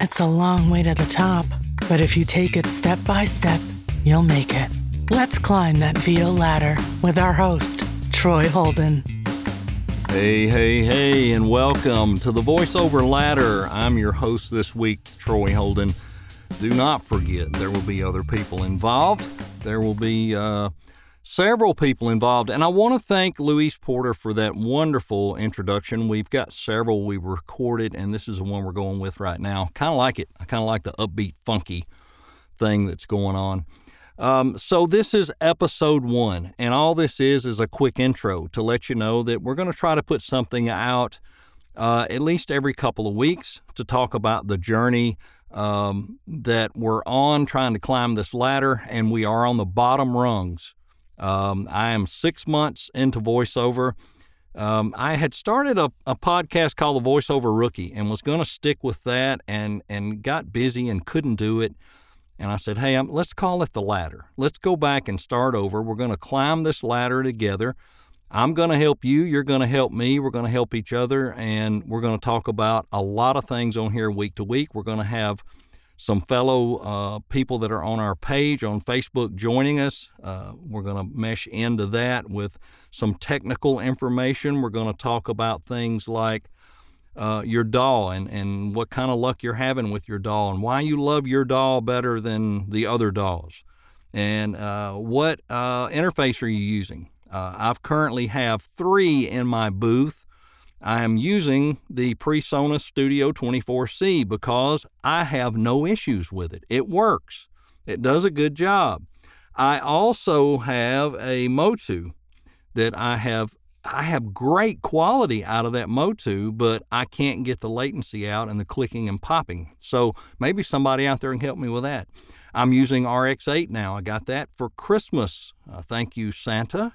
It's a long way to the top, but if you take it step by step, you'll make it. Let's climb that VO ladder with our host, Troy Holden. Hey, hey, hey, and welcome to the VoiceOver Ladder. I'm your host this week, Troy Holden. Do not forget there will be other people involved. There will be uh, several people involved. And I want to thank Louise Porter for that wonderful introduction. We've got several we recorded, and this is the one we're going with right now. Kind of like it. I kind of like the upbeat, funky thing that's going on. Um, so this is episode one, and all this is is a quick intro to let you know that we're going to try to put something out uh, at least every couple of weeks to talk about the journey um, that we're on trying to climb this ladder, and we are on the bottom rungs um, I am six months into voiceover. Um, I had started a, a, podcast called The Voiceover Rookie and was going to stick with that and, and got busy and couldn't do it. And I said, hey, um, let's call it The Ladder. Let's go back and start over. We're going to climb this ladder together. I'm going to help you. You're going to help me. We're going to help each other. And we're going to talk about a lot of things on here week to week. We're going to have some fellow uh, people that are on our page on Facebook joining us. Uh, we're going to mesh into that with some technical information. We're going to talk about things like uh, your DAW and, and what kind of luck you're having with your DAW and why you love your DAW better than the other DAWs And uh, what uh, interface are you using? Uh, I've currently have three in my booth. I am using the PreSonus Studio 24C because I have no issues with it. It works. It does a good job. I also have a Motu that I have I have great quality out of that Motu, but I can't get the latency out and the clicking and popping. So maybe somebody out there can help me with that. I'm using RX8 now. I got that for Christmas. Uh, thank you, Santa.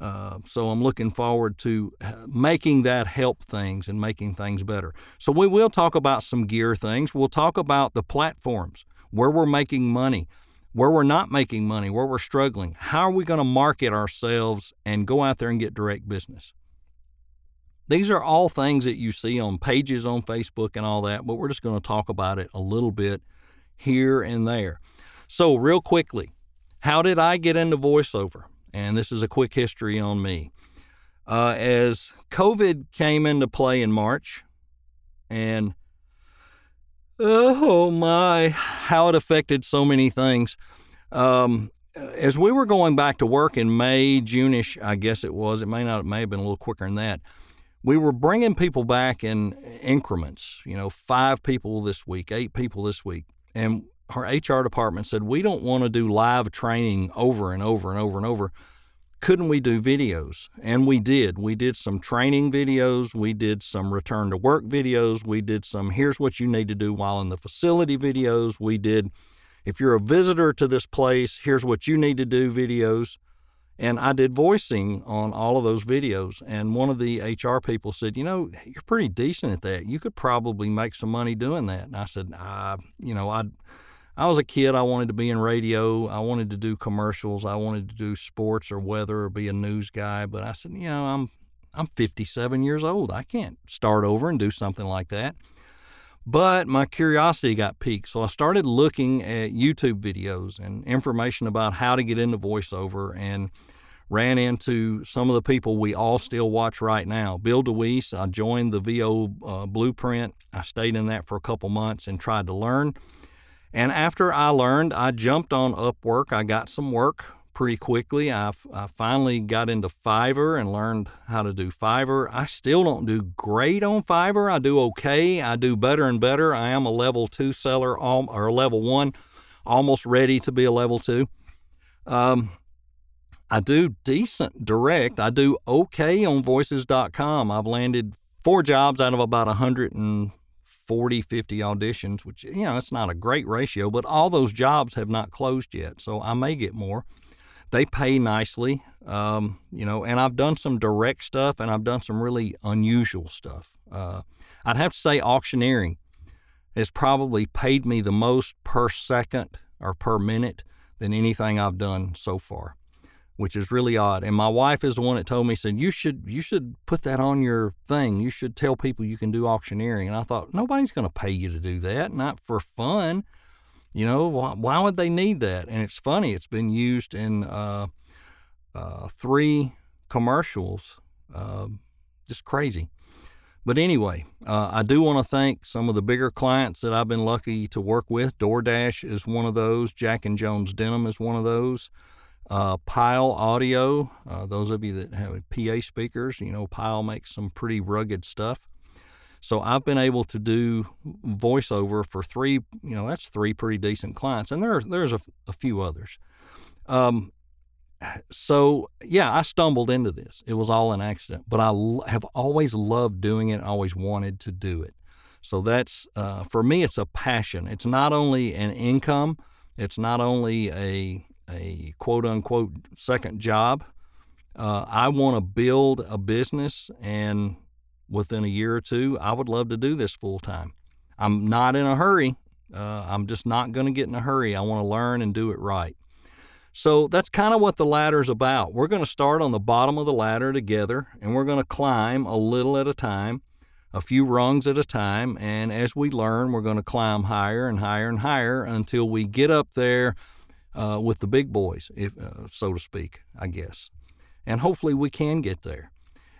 Uh, so I'm looking forward to uh, making that help things and making things better. So we will talk about some gear things. We'll talk about the platforms, where we're making money, where we're not making money, where we're struggling. How are we going to market ourselves and go out there and get direct business? These are all things that you see on pages on Facebook and all that, but we're just going to talk about it a little bit here and there. So, real quickly, how did I get into voiceover? And this is a quick history on me. Uh, as COVID came into play in March, and oh my, how it affected so many things. Um, as we were going back to work in May, Juneish, I guess it was, it may not, it may have been a little quicker than that. We were bringing people back in increments, you know, five people this week, eight people this week. And our HR department said, we don't want to do live training over and over and over and over. Couldn't we do videos? And we did. We did some training videos. We did some return to work videos. We did some here's what you need to do while in the facility videos. We did if you're a visitor to this place, here's what you need to do videos. And I did voicing on all of those videos. And one of the HR people said, You know, you're pretty decent at that. You could probably make some money doing that. And I said, I, You know, I. I was a kid. I wanted to be in radio. I wanted to do commercials. I wanted to do sports or weather or be a news guy. But I said, you know, I'm I'm 57 years old. I can't start over and do something like that. But my curiosity got piqued, so I started looking at YouTube videos and information about how to get into voiceover and ran into some of the people we all still watch right now. Bill DeWees, I joined the VO uh, Blueprint. I stayed in that for a couple months and tried to learn. And after I learned, I jumped on Upwork. I got some work pretty quickly. I, I finally got into Fiverr and learned how to do Fiverr. I still don't do great on Fiverr. I do okay. I do better and better. I am a level two seller or level one, almost ready to be a level two. Um, I do decent direct. I do okay on voices.com. I've landed four jobs out of about 100 and 40, 50 auditions, which, you know, it's not a great ratio, but all those jobs have not closed yet. So I may get more. They pay nicely, um, you know, and I've done some direct stuff and I've done some really unusual stuff. Uh, I'd have to say auctioneering has probably paid me the most per second or per minute than anything I've done so far. Which is really odd. And my wife is the one that told me said you should you should put that on your thing. You should tell people you can do auctioneering. And I thought nobody's going to pay you to do that, not for fun. You know why, why would they need that? And it's funny. It's been used in uh, uh, three commercials. Uh, just crazy. But anyway, uh, I do want to thank some of the bigger clients that I've been lucky to work with. DoorDash is one of those. Jack and Jones Denim is one of those. Uh, Pyle Audio, uh, those of you that have PA speakers, you know, Pyle makes some pretty rugged stuff. So I've been able to do voiceover for three, you know, that's three pretty decent clients, and there there's a, a few others. Um, so yeah, I stumbled into this. It was all an accident, but I l- have always loved doing it. Always wanted to do it. So that's uh, for me. It's a passion. It's not only an income. It's not only a a quote unquote second job. Uh, I want to build a business, and within a year or two, I would love to do this full time. I'm not in a hurry. Uh, I'm just not going to get in a hurry. I want to learn and do it right. So that's kind of what the ladder is about. We're going to start on the bottom of the ladder together, and we're going to climb a little at a time, a few rungs at a time. And as we learn, we're going to climb higher and higher and higher until we get up there uh, with the big boys, if uh, so to speak, I guess. And hopefully we can get there.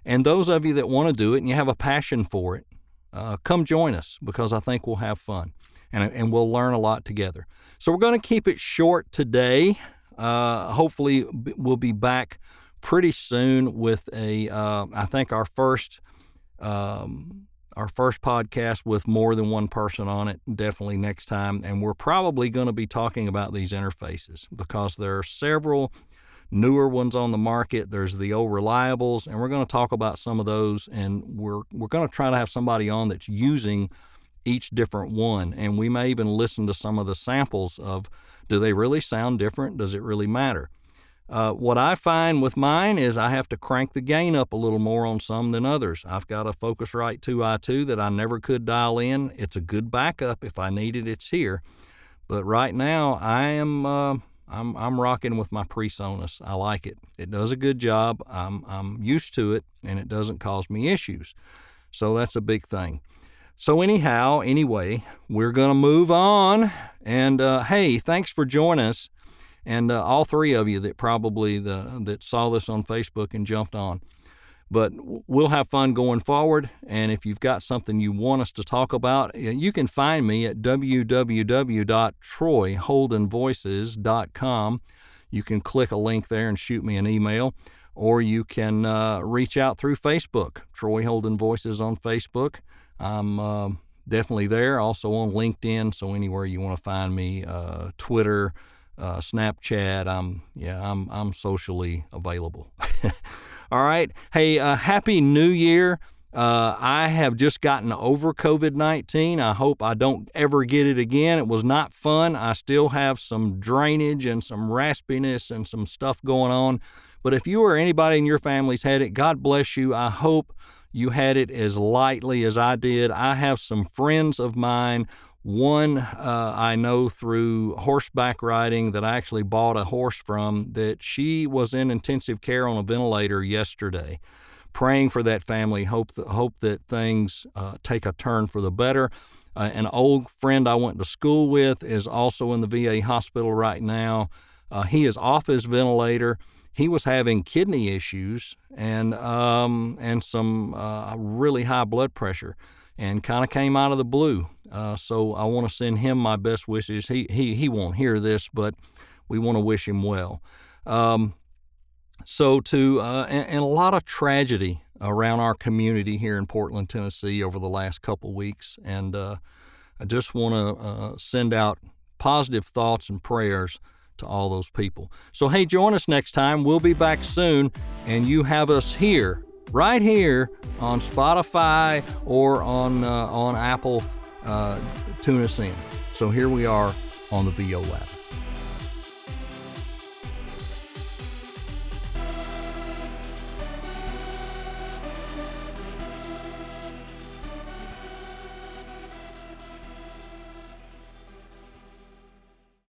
And those of you that want to do it and you have a passion for it, uh, come join us because I think we'll have fun and, and we'll learn a lot together. So we're going to keep it short today. Uh, hopefully we'll be back pretty soon with a. Uh, I think our first um, our first podcast with more than one person on it definitely next time. And we're probably going to be talking about these interfaces because there are several newer ones on the market. There's the old reliables, and we're going to talk about some of those. And we're we're going to try to have somebody on that's using each different one, and we may even listen to some of the samples of do they really sound different? Does it really matter? Uh, what I find with mine is I have to crank the gain up a little more on some than others. I've got a Focusrite 2i2 that I never could dial in. It's a good backup. If I need it, it's here. But right now, I am uh, I'm I'm rocking with my PreSonus. I like it. It does a good job. I'm I'm used to it, and it doesn't cause me issues. So that's a big thing. So anyhow, anyway, we're gonna move on. And uh, hey, thanks for joining us and uh, all three of you that probably the, that saw this on Facebook and jumped on. But we'll have fun going forward. And if you've got something you want us to talk about, you can find me at www.troyholdenvoices.com. You can click a link there and shoot me an email, or you can uh, reach out through Facebook, Troy Holden Voices on Facebook. I'm uh, definitely there, also on LinkedIn. So anywhere you want to find me, uh, Twitter, uh, Snapchat. I'm yeah, I'm I'm socially available. All right. Hey, uh, happy New Year. Uh, I have just gotten over COVID 19. I hope I don't ever get it again. It was not fun. I still have some drainage and some raspiness and some stuff going on. But if you or anybody in your family's had it, God bless you. I hope you had it as lightly as I did. I have some friends of mine one uh, I know through horseback riding that I actually bought a horse from that she was in intensive care on a ventilator yesterday. Praying for that family, hope that, hope that things uh, take a turn for the better. Uh, an old friend I went to school with is also in the VA hospital right now. Uh, he is off his ventilator. He was having kidney issues and um, and some uh, really high blood pressure and kind of came out of the blue. Uh, so I want to send him my best wishes. He, he, he won't hear this, but we want to wish him well. Um, so to uh, and, and, a lot of tragedy around our community here in Portland, Tennessee, over the last couple weeks, and uh, I just want to uh, send out positive thoughts and prayers to all those people. So hey, join us next time. We'll be back soon, and you have us here right here on Spotify or on uh, on Apple. Uh, tune us in. So here we are on the VO Lab.